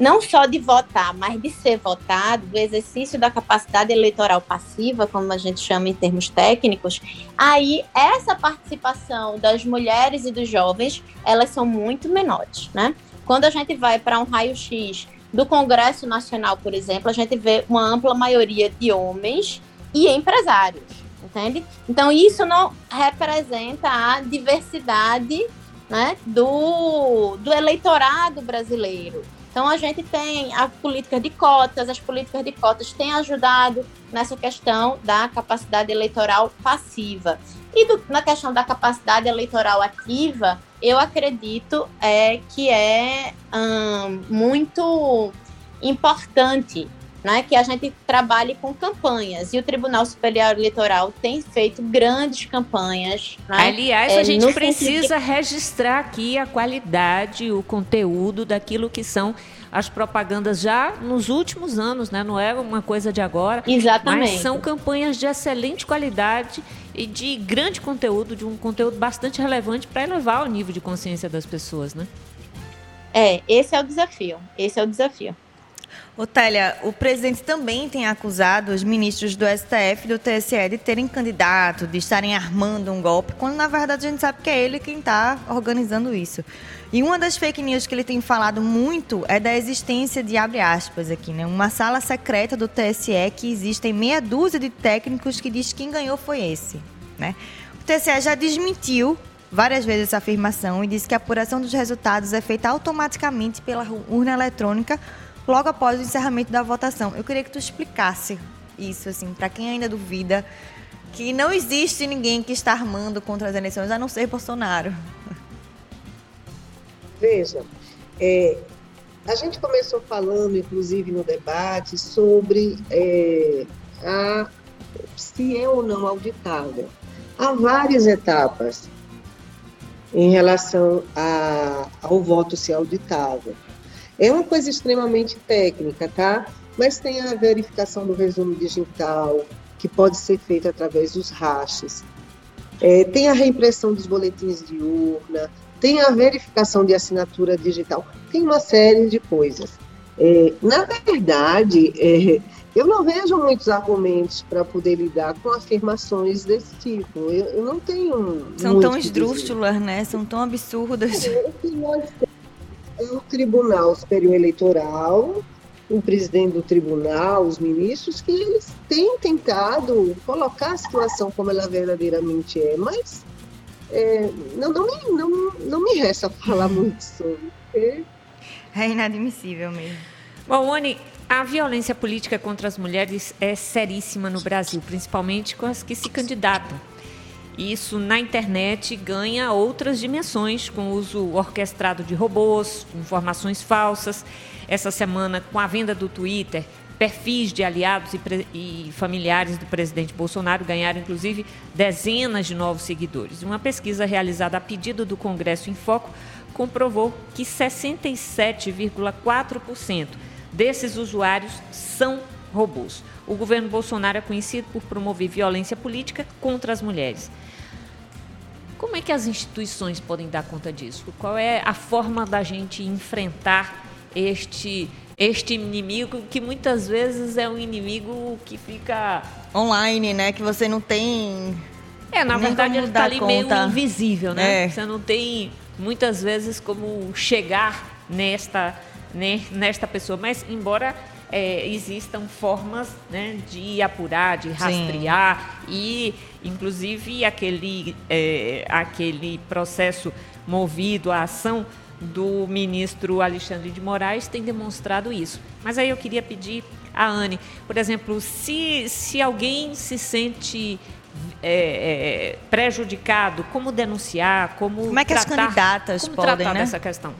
não só de votar, mas de ser votado, do exercício da capacidade eleitoral passiva, como a gente chama em termos técnicos, aí essa participação das mulheres e dos jovens, elas são muito menores, né? Quando a gente vai para um raio-x do Congresso Nacional, por exemplo, a gente vê uma ampla maioria de homens e empresários, entende? Então isso não representa a diversidade né, do, do eleitorado brasileiro. Então a gente tem a política de cotas, as políticas de cotas têm ajudado nessa questão da capacidade eleitoral passiva. E do, na questão da capacidade eleitoral ativa, eu acredito é, que é hum, muito importante né, que a gente trabalhe com campanhas. E o Tribunal Superior Eleitoral tem feito grandes campanhas. Né, Aliás, é, a gente precisa de... registrar aqui a qualidade, o conteúdo daquilo que são as propagandas já nos últimos anos, né? Não é uma coisa de agora. Exatamente. Mas são campanhas de excelente qualidade e de grande conteúdo, de um conteúdo bastante relevante para elevar o nível de consciência das pessoas, né? É, esse é o desafio. Esse é o desafio. Otélia, o presidente também tem acusado os ministros do STF e do TSE de terem candidato, de estarem armando um golpe, quando na verdade a gente sabe que é ele quem está organizando isso. E uma das fake news que ele tem falado muito é da existência de, abre aspas aqui, né, uma sala secreta do TSE que existem meia dúzia de técnicos que diz que quem ganhou foi esse. Né? O TSE já desmentiu várias vezes essa afirmação e disse que a apuração dos resultados é feita automaticamente pela urna eletrônica logo após o encerramento da votação. Eu queria que tu explicasse isso, assim, para quem ainda duvida que não existe ninguém que está armando contra as eleições, a não ser Bolsonaro. Veja, é, a gente começou falando, inclusive no debate, sobre é, a, se é ou não auditável. Há várias etapas em relação a, ao voto ser auditável. É uma coisa extremamente técnica, tá? Mas tem a verificação do resumo digital, que pode ser feita através dos hashes. É, tem a reimpressão dos boletins de urna, tem a verificação de assinatura digital, tem uma série de coisas. É, na verdade, é, eu não vejo muitos argumentos para poder lidar com afirmações desse tipo. Eu, eu não tenho. São tão esdrúxulas, né? São tão absurdas. É, o que nós o Tribunal Superior Eleitoral, o presidente do tribunal, os ministros, que eles têm tentado colocar a situação como ela verdadeiramente é, mas é, não, não, me, não, não me resta falar muito sobre. Porque... É inadmissível mesmo. Bom, Oni, a violência política contra as mulheres é seríssima no Brasil, principalmente com as que se candidatam. Isso na internet ganha outras dimensões, com o uso orquestrado de robôs, informações falsas. Essa semana, com a venda do Twitter, perfis de aliados e, e, familiares do presidente Bolsonaro ganharam, inclusive, dezenas de novos seguidores. Uma pesquisa realizada a pedido do Congresso em Foco comprovou que 67,4% desses usuários são robôs. O governo Bolsonaro é conhecido por promover violência política contra as mulheres. Como é que as instituições podem dar conta disso? Qual é a forma da gente enfrentar este este inimigo que muitas vezes é um inimigo que fica online, né? Que você não tem É, na verdade ele está ali conta. meio invisível, né? É. Você não tem muitas vezes como chegar nesta né, nesta pessoa, mas embora é, existam formas né, de apurar, de rastrear Sim. e, inclusive, aquele, é, aquele processo movido à ação do ministro Alexandre de Moraes tem demonstrado isso. Mas aí eu queria pedir a Anne, por exemplo, se, se alguém se sente é, é, prejudicado, como denunciar, como como é que tratar, as candidatas como podem, tratar né? dessa questão?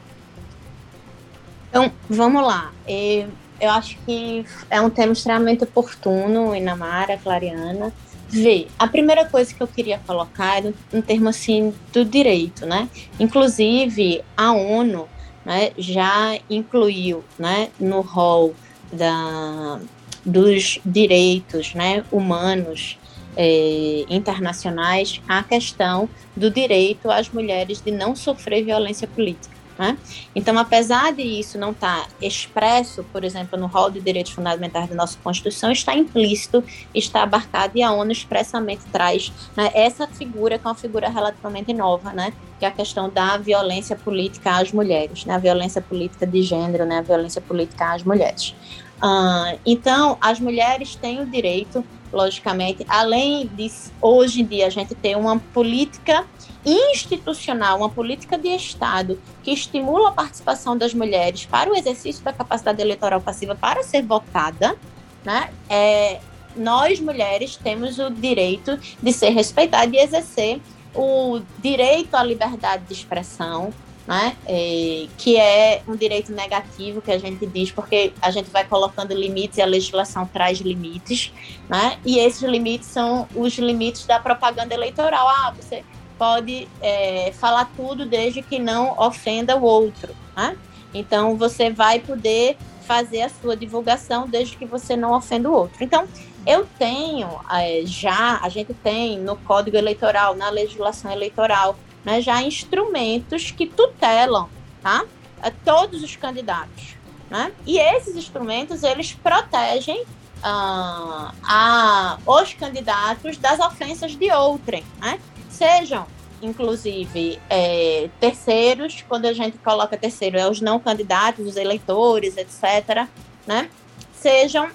Então, vamos lá. É, eu acho que é um tema extremamente oportuno, Inamara, Clariana. Vê, a primeira coisa que eu queria colocar é um termo assim do direito, né? Inclusive, a ONU né, já incluiu né, no rol da, dos direitos né, humanos é, internacionais a questão do direito às mulheres de não sofrer violência política. Né? Então, apesar de isso não estar tá expresso, por exemplo, no rol de direitos fundamentais da nossa Constituição, está implícito, está abarcado e a ONU expressamente traz né, essa figura, que é uma figura relativamente nova, né, que é a questão da violência política às mulheres, né, a violência política de gênero, né, a violência política às mulheres. Uh, então, as mulheres têm o direito, logicamente, além de hoje em dia a gente ter uma política institucional, uma política de Estado que estimula a participação das mulheres para o exercício da capacidade eleitoral passiva para ser votada, né? É, nós mulheres temos o direito de ser respeitadas e exercer o direito à liberdade de expressão, né? É, que é um direito negativo que a gente diz, porque a gente vai colocando limites e a legislação traz limites, né? E esses limites são os limites da propaganda eleitoral. Ah, você pode é, falar tudo desde que não ofenda o outro, né? Então você vai poder fazer a sua divulgação desde que você não ofenda o outro. Então, eu tenho é, já, a gente tem no Código Eleitoral, na legislação eleitoral, né, já instrumentos que tutelam tá, a todos os candidatos. Né? E esses instrumentos, eles protegem uh, a, os candidatos das ofensas de outrem, né? sejam inclusive é, terceiros, quando a gente coloca terceiro, é os não candidatos, os eleitores, etc., né? Sejam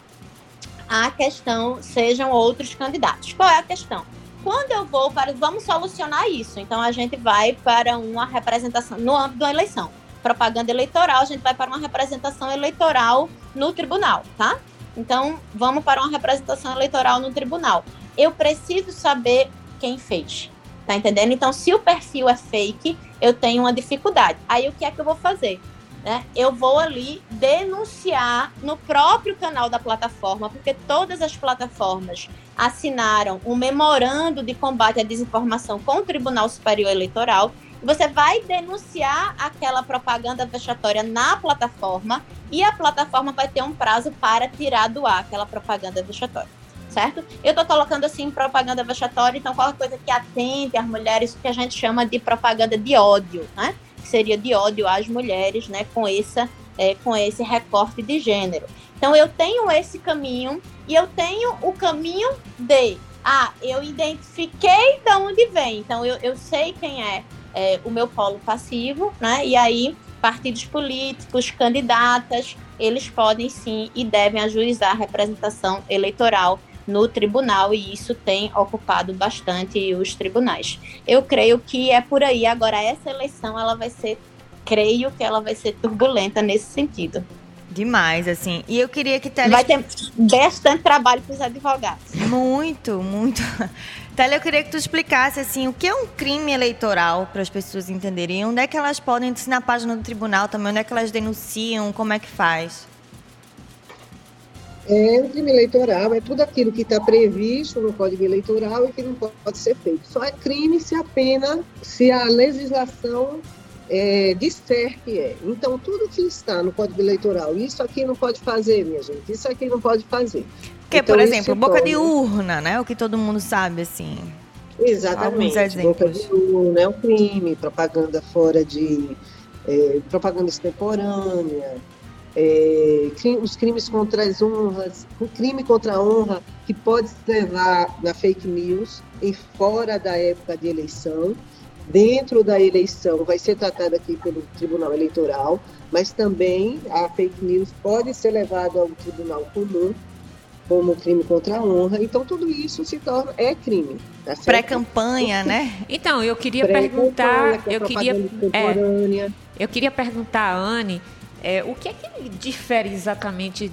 a questão, sejam outros candidatos. Qual é a questão? Quando eu vou para. Vamos solucionar isso. Então a gente vai para uma representação no âmbito da eleição. Propaganda eleitoral, a gente vai para uma representação eleitoral no tribunal, tá? Então, vamos para uma representação eleitoral no tribunal. Eu preciso saber quem fez. Tá entendendo? Então, se o perfil é fake, eu tenho uma dificuldade. Aí, o que é que eu vou fazer? Né? Eu vou ali denunciar no próprio canal da plataforma, porque todas as plataformas assinaram um memorando de combate à desinformação com o Tribunal Superior Eleitoral. Você vai denunciar aquela propaganda vexatória na plataforma e a plataforma vai ter um prazo para tirar do ar aquela propaganda vexatória certo? Eu estou colocando assim propaganda vexatória, então qualquer coisa que atente às mulheres, que a gente chama de propaganda de ódio, né? Que seria de ódio às mulheres, né? Com essa, é, com esse recorte de gênero. Então eu tenho esse caminho e eu tenho o caminho de, ah, eu identifiquei de onde vem, então eu, eu sei quem é, é o meu polo passivo, né? E aí partidos políticos, candidatas, eles podem sim e devem ajuizar a representação eleitoral no tribunal e isso tem ocupado bastante os tribunais. Eu creio que é por aí. Agora essa eleição ela vai ser, creio que ela vai ser turbulenta nesse sentido. Demais, assim. E eu queria que Tele... Vai ter bastante trabalho para os advogados. Muito, muito. Tele, eu queria que tu explicasse, assim, o que é um crime eleitoral, para as pessoas entenderem. Onde é que elas podem, se na página do tribunal também, onde é que elas denunciam, como é que faz? É, o crime eleitoral é tudo aquilo que está previsto no Código Eleitoral e que não pode ser feito. Só é crime se a pena, se a legislação é, disser que é. Então, tudo que está no Código Eleitoral, isso aqui não pode fazer, minha gente, isso aqui não pode fazer. Que, então, por exemplo, boca de urna, né? O que todo mundo sabe, assim. Exatamente. Boca de urna é um crime, propaganda fora de. É, propaganda extemporânea, é, os crimes contra as honras, o crime contra a honra que pode se levar na fake news em fora da época de eleição, dentro da eleição vai ser tratada aqui pelo Tribunal Eleitoral, mas também a fake news pode ser levada ao Tribunal Comum como crime contra a honra. Então tudo isso se torna é crime. Tá Pré-campanha, né? Então eu queria perguntar, é eu queria, é, eu queria perguntar a Anne é, o que é que difere exatamente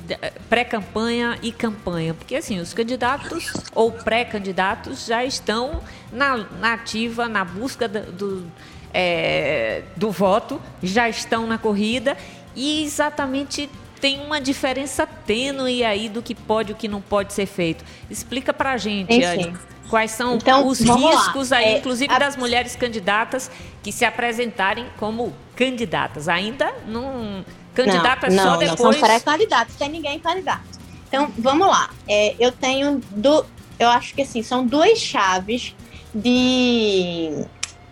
pré-campanha e campanha? Porque assim, os candidatos ou pré-candidatos já estão na, na, ativa, na busca do, é, do voto, já estão na corrida e exatamente tem uma diferença tênue aí do que pode e o que não pode ser feito. Explica pra gente, Anne, quais são então, os riscos lá. aí, é, inclusive a... das mulheres candidatas que se apresentarem como candidatas. Ainda não Candidato não, é só não, depois. Não, são pré-candidatos, tem ninguém candidato. Então, vamos lá. É, eu tenho. Do, eu acho que assim, são duas chaves de.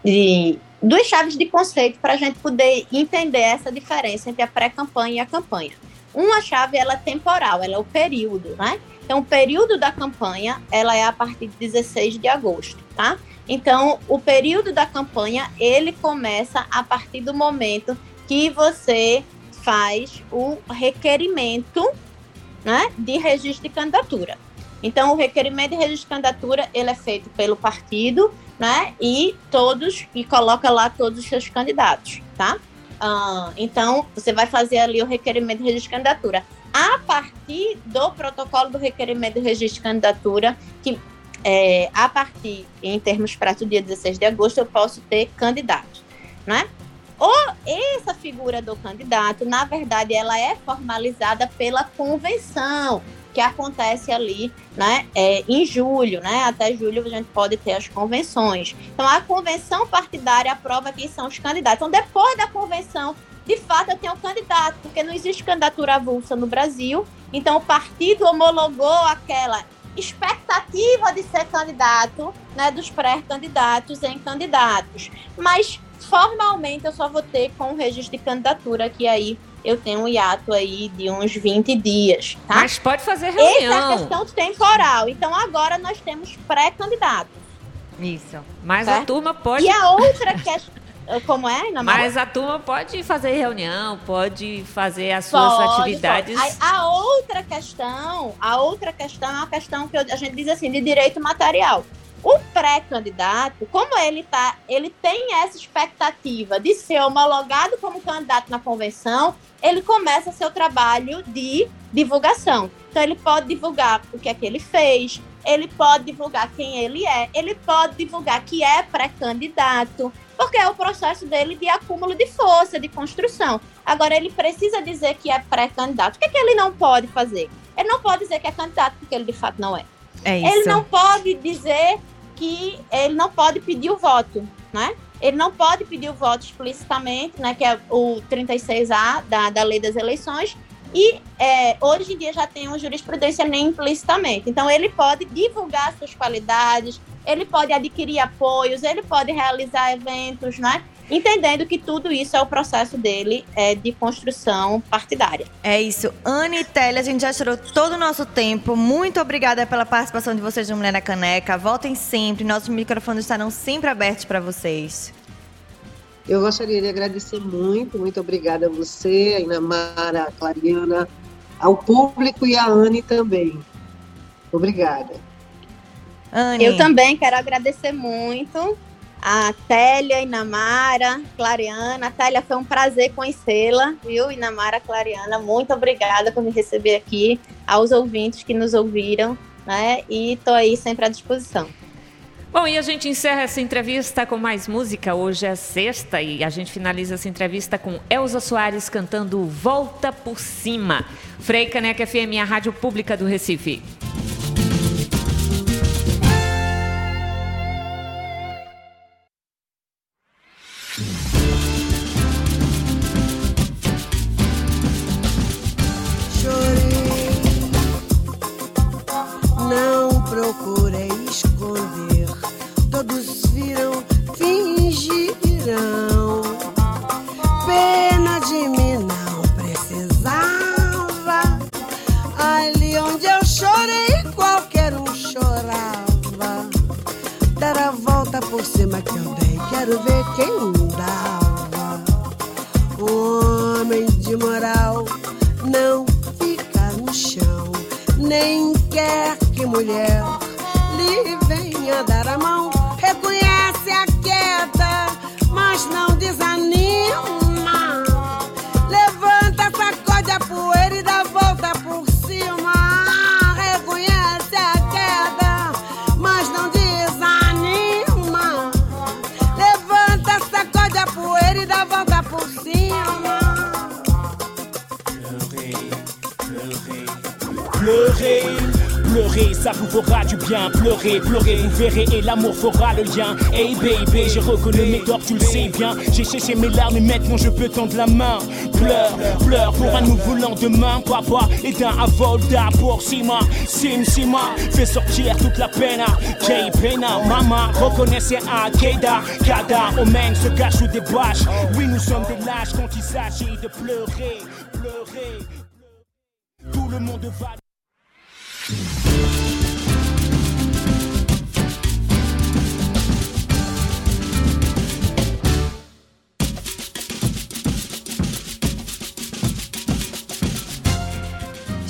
de duas chaves de conceito para a gente poder entender essa diferença entre a pré-campanha e a campanha. Uma chave ela é temporal, ela é o período, né? Então, o período da campanha, ela é a partir de 16 de agosto, tá? Então, o período da campanha, ele começa a partir do momento que você faz o requerimento né, de registro de candidatura. Então, o requerimento de registro de candidatura, ele é feito pelo partido, né, e todos, e coloca lá todos os seus candidatos, tá? Ah, então, você vai fazer ali o requerimento de registro de candidatura. A partir do protocolo do requerimento de registro de candidatura, que é, a partir, em termos práticos, do dia 16 de agosto, eu posso ter candidatos, né? Ou essa figura do candidato, na verdade, ela é formalizada pela convenção que acontece ali, né, é, em julho, né? Até julho a gente pode ter as convenções. Então a convenção partidária aprova quem são os candidatos. Então depois da convenção, de fato eu tenho um candidato, porque não existe candidatura avulsa no Brasil. Então o partido homologou aquela expectativa de ser candidato, né, dos pré-candidatos em candidatos. Mas formalmente eu só vou ter com o registro de candidatura, que aí eu tenho um hiato aí de uns 20 dias, tá? Mas pode fazer reunião. Essa é a questão temporal. Então agora nós temos pré-candidatos. Isso. Mas Certo? a turma pode. E a outra questão. Como é, Maria? Mas a turma pode fazer reunião, pode fazer as suas Pode, atividades. pode. A, a outra questão, a outra questão é uma questão que a gente diz assim, de direito material. O pré-candidato, como ele tá, ele tem essa expectativa de ser homologado como candidato na convenção, ele começa seu trabalho de divulgação. Então ele pode divulgar o que é que ele fez, ele pode divulgar quem ele é, ele pode divulgar que é pré-candidato, porque é o processo dele de acúmulo de força, de construção. Agora, ele precisa dizer que é pré-candidato. O que, é que ele não pode fazer? Ele não pode dizer que é candidato, porque ele de fato não é. É isso. Ele não pode dizer que ele não pode pedir o voto, né? Ele não pode pedir o voto explicitamente, né? Que é o 36A da, da lei das eleições. E é, hoje em dia já tem uma jurisprudência nem implicitamente. Então ele pode divulgar suas qualidades, ele pode adquirir apoios, ele pode realizar eventos, né? Entendendo que tudo isso é o processo dele é, de construção partidária. É isso. Anne e Télia, a gente já tirou todo o nosso tempo. Muito obrigada pela participação de vocês no Mulher na Caneca. Voltem sempre. Nossos microfones estarão sempre abertos para vocês. Eu gostaria de agradecer muito, muito obrigada a você, a Inamara, a Clariana, ao público e a Anne também. Obrigada. Anne. Eu também quero agradecer muito a Télia, Inamara, Clariana. Télia, foi um prazer conhecê-la, viu? Inamara, Clariana, muito obrigada por me receber aqui, aos ouvintes que nos ouviram, né? E estou aí sempre à disposição. Bom, e a gente encerra essa entrevista com mais música. Hoje é sexta e a gente finaliza essa entrevista com Elza Soares cantando Volta por Cima. Frei Caneca FM, a rádio pública do Recife. Quem dava. Homem de moral não fica no chão, nem quer que mulher lhe venha dar a mão. Reconhece a queda, mas não desanima. Levanta, sacode a poeira e dá a Ça vous fera du bien. Pleurer, pleurer, vous verrez et l'amour fera le lien. Hey baby, j'ai reconnu mes torts, tu le sais bien. J'ai cherché mes larmes et maintenant je peux tendre la main. Pleure, pleure pour un nouveau lendemain. Papa est un avolda pour Sima. Sim, Sima, fais sortir toute la peine. Kay Pena, maman, reconnaissez un Keda. Kada, Omen se cache sous des. Oui, nous sommes des lâches quand il s'agit de pleurer, pleurer. Tout le monde va.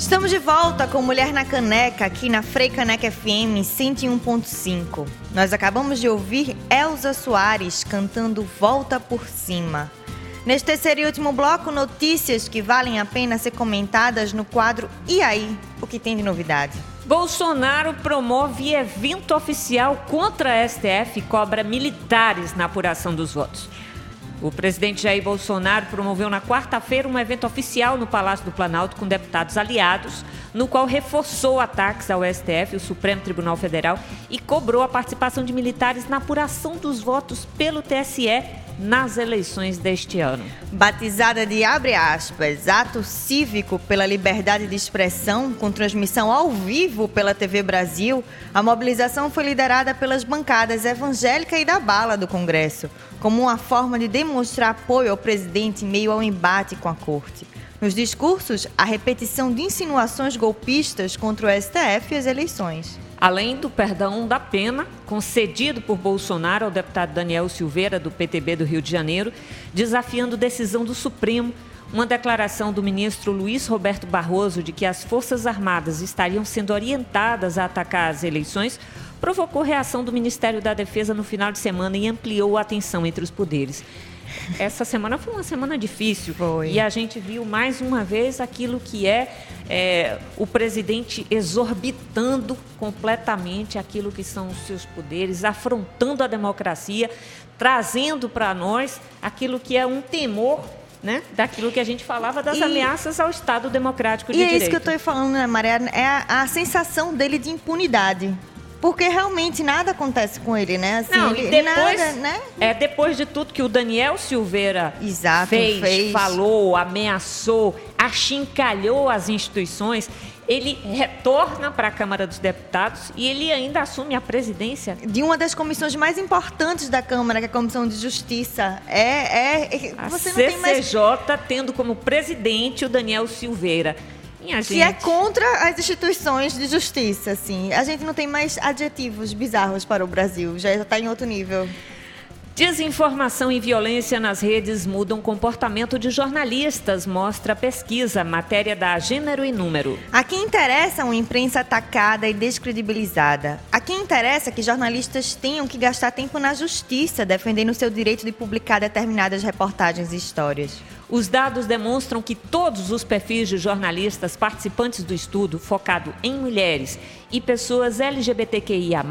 Estamos de volta com Mulher na Caneca, aqui na Frei Caneca FM 101.5. Nós acabamos de ouvir Elza Soares cantando Volta por Cima. Neste terceiro e último bloco, notícias que valem a pena ser comentadas no quadro E aí? O que tem de novidade? Bolsonaro promove evento oficial contra a STF e cobra militares na apuração dos votos. O presidente Jair Bolsonaro promoveu na quarta-feira um evento oficial no Palácio do Planalto com deputados aliados, no qual reforçou ataques ao STF, o Supremo Tribunal Federal, e cobrou a participação de militares na apuração dos votos pelo TSE nas eleições deste ano. Batizada de abre aspas, ato cívico pela liberdade de expressão, com transmissão ao vivo pela TV Brasil, a mobilização foi liderada pelas bancadas evangélica e da bala do Congresso, como uma forma de demonstrar apoio ao presidente em meio ao embate com a corte. Nos discursos, a repetição de insinuações golpistas contra o STF e as eleições. Além do perdão da pena concedido por Bolsonaro ao deputado Daniel Silveira, do PTB do Rio de Janeiro, desafiando decisão do Supremo, uma declaração do ministro Luiz Roberto Barroso de que as Forças Armadas estariam sendo orientadas a atacar as eleições provocou reação do Ministério da Defesa no final de semana e ampliou a tensão entre os poderes. Essa semana foi uma semana difícil Foi. e a gente viu mais uma vez aquilo que é, é, o presidente exorbitando completamente aquilo que são os seus poderes, afrontando a democracia, trazendo para nós aquilo que é um temor né, daquilo que a gente falava das E- ameaças ao Estado democrático de E é direito. isso que eu estou falando, né, Maria? É a, a sensação dele de impunidade. Porque realmente nada acontece com ele, né? Assim, Não, ele, e depois, nada, né? é, depois de tudo que o Daniel Silveira Exato, fez, fez. falou, ameaçou, achincalhou as instituições, ele retorna para a Câmara dos Deputados e ele ainda assume a presidência. De uma das comissões mais importantes da Câmara, que é a Comissão de Justiça. É. é, é- A você não tem mais. CCJ tendo como presidente o Daniel Silveira. Minha Que é contra as instituições de justiça, assim. A gente não tem mais adjetivos bizarros para o Brasil. Já está em outro nível. Desinformação e violência nas redes mudam o comportamento de jornalistas, mostra a pesquisa, matéria da Gênero e Número. A quem interessa uma imprensa atacada e descredibilizada. A quem interessa que jornalistas tenham que gastar tempo na justiça defendendo o seu direito de publicar determinadas reportagens e histórias. Os dados demonstram que todos os perfis de jornalistas participantes do estudo, focado em mulheres e pessoas LGBTQIA,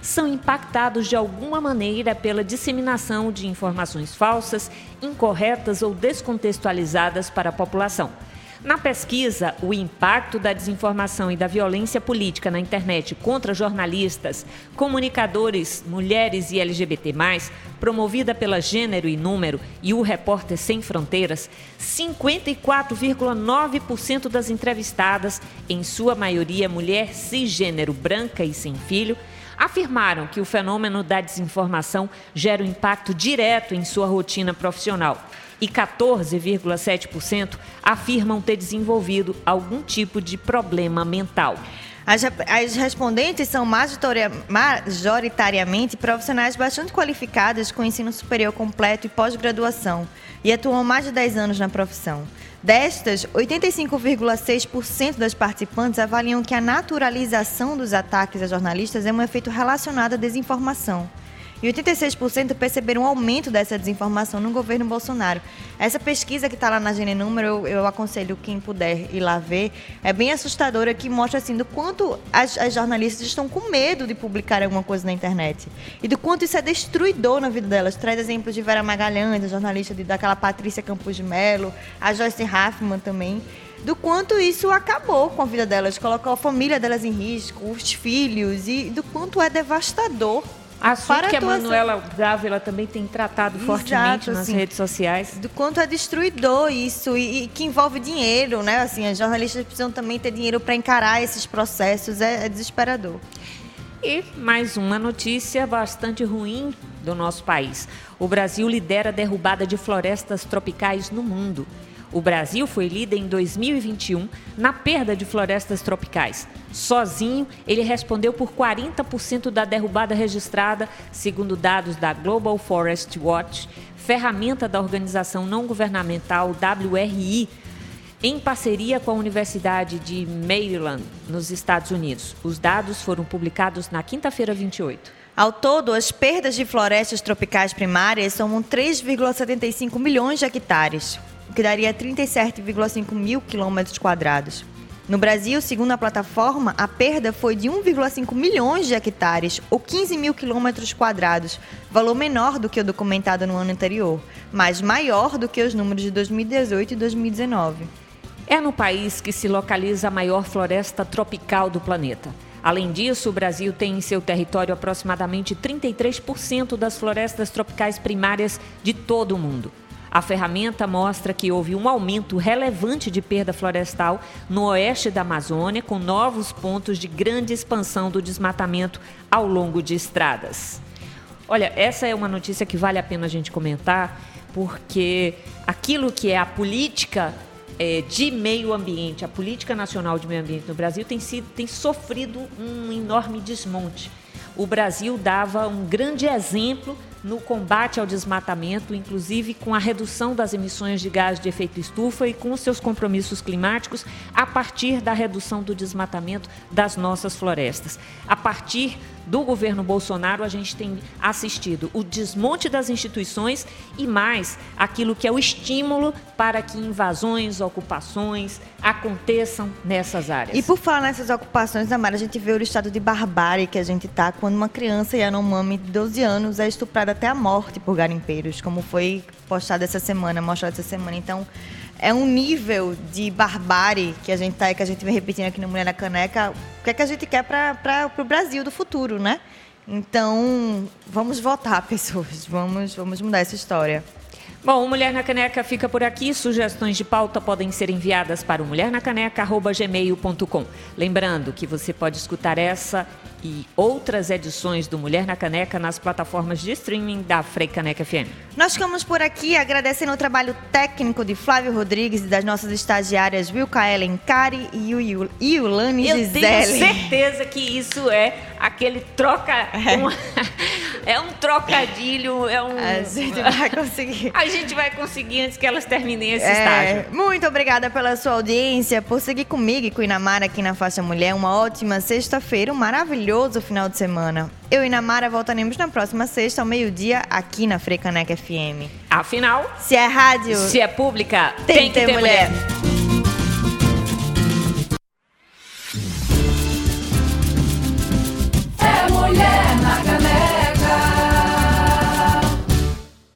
são impactados de alguma maneira pela disseminação de informações falsas, incorretas ou descontextualizadas para a população. Na pesquisa, o impacto da desinformação e da violência política na internet contra jornalistas, comunicadores, mulheres e LGBT, promovida pela Gênero e Número e o Repórter Sem Fronteiras, 54,9% das entrevistadas, em sua maioria mulher cisgênero branca e sem filho, afirmaram que o fenômeno da desinformação gera um impacto direto em sua rotina profissional. E 14,7% afirmam ter desenvolvido algum tipo de problema mental. As, as respondentes são majoritaria- majoritariamente profissionais bastante qualificadas com ensino superior completo e pós-graduação e atuam mais de 10 anos na profissão. Destas, 85,6% das participantes avaliam que a naturalização dos ataques a jornalistas é um efeito relacionado à desinformação. E 86% perceberam um aumento dessa desinformação no governo Bolsonaro. Essa pesquisa que está lá na Gene Número, eu, eu aconselho quem puder ir lá ver, é bem assustadora, que mostra assim do quanto as, as jornalistas estão com medo de publicar alguma coisa na internet. E do quanto isso é destruidor na vida delas. Traz exemplos de Vera Magalhães, a jornalista de, daquela Patrícia Campos de Melo, a Joyce Hoffman também. do quanto isso acabou com a vida delas, colocou a família delas em risco, os filhos, e do quanto é devastador. Assunto para que a. Manuela Dávila também tem tratado fortemente Exato, nas assim, redes sociais. Do quanto é destruidor isso e, e que envolve dinheiro, né? Assim, as jornalistas precisam também ter dinheiro para encarar esses processos, é, é desesperador. E mais uma notícia bastante ruim do nosso país. O Brasil lidera a derrubada de florestas tropicais no mundo. O Brasil foi líder em 2021 na perda de florestas tropicais. Sozinho, ele respondeu por 40% da derrubada registrada, segundo dados da Global Forest Watch, ferramenta da organização não governamental WRI, em parceria com a Universidade de Maryland, nos Estados Unidos. Os dados foram publicados na quinta-feira 28. Ao todo, as perdas de florestas tropicais primárias somam 3,75 milhões de hectares, o que daria 37,5 mil quilômetros quadrados. No Brasil, segundo a plataforma, a perda foi de 1,5 milhões de hectares, ou 15 mil quilômetros quadrados, valor menor do que o documentado no ano anterior, mas maior do que os números de 2018 e 2019. É no país que se localiza a maior floresta tropical do planeta. Além disso, o Brasil tem em seu território aproximadamente 33% das florestas tropicais primárias de todo o mundo. A ferramenta mostra que houve um aumento relevante de perda florestal no oeste da Amazônia, com novos pontos de grande expansão do desmatamento ao longo de estradas. Olha, essa é uma notícia que vale a pena a gente comentar, porque aquilo que é a política é, de meio ambiente, a política nacional de meio ambiente no Brasil tem, sido, tem sofrido um enorme desmonte. O Brasil dava um grande exemplo no combate ao desmatamento, inclusive com a redução das emissões de gás de efeito estufa e com seus compromissos climáticos a partir da redução do desmatamento das nossas florestas. A partir do governo Bolsonaro, a gente tem assistido o desmonte das instituições e mais aquilo que é o estímulo para que invasões, ocupações aconteçam nessas áreas. E por falar nessas ocupações, Amara, a gente vê o estado de barbárie que a gente tá quando uma criança Yanomami de 12 anos é estuprada até a morte por garimpeiros, como foi postado essa semana, mostrado essa semana. Então, é um nível de barbárie que a gente tá, que a gente vem repetindo aqui no Mulher na Caneca. O que é que a gente quer para o Brasil do futuro, né? Então, vamos votar, pessoas. Vamos, vamos mudar essa história. Bom, o Mulher na Caneca fica por aqui. Sugestões de pauta podem ser enviadas para o mulhernacaneca.gmail.com. Lembrando que você pode escutar essa e outras edições do Mulher na Caneca nas plataformas de streaming da Freicaneca FM. Nós ficamos por aqui agradecendo o trabalho técnico de Flávio Rodrigues e das nossas estagiárias Wilka Ellen Cari e Yul- Yulane Eu Gisele. tenho certeza que isso é aquele troca. um- é um trocadilho, é um. A gente vai conseguir. A gente vai conseguir antes que elas terminem esse é, estágio. Muito obrigada pela sua audiência, por seguir comigo e com Inamara aqui na Faixa Mulher. Uma ótima sexta-feira, um maravilhoso final de semana. Eu e Inamara voltaremos na próxima sexta, ao meio-dia, aqui na Frecaneca FM. Afinal, se é rádio, se é pública, tem, tem que ter, ter mulher. mulher. É mulher na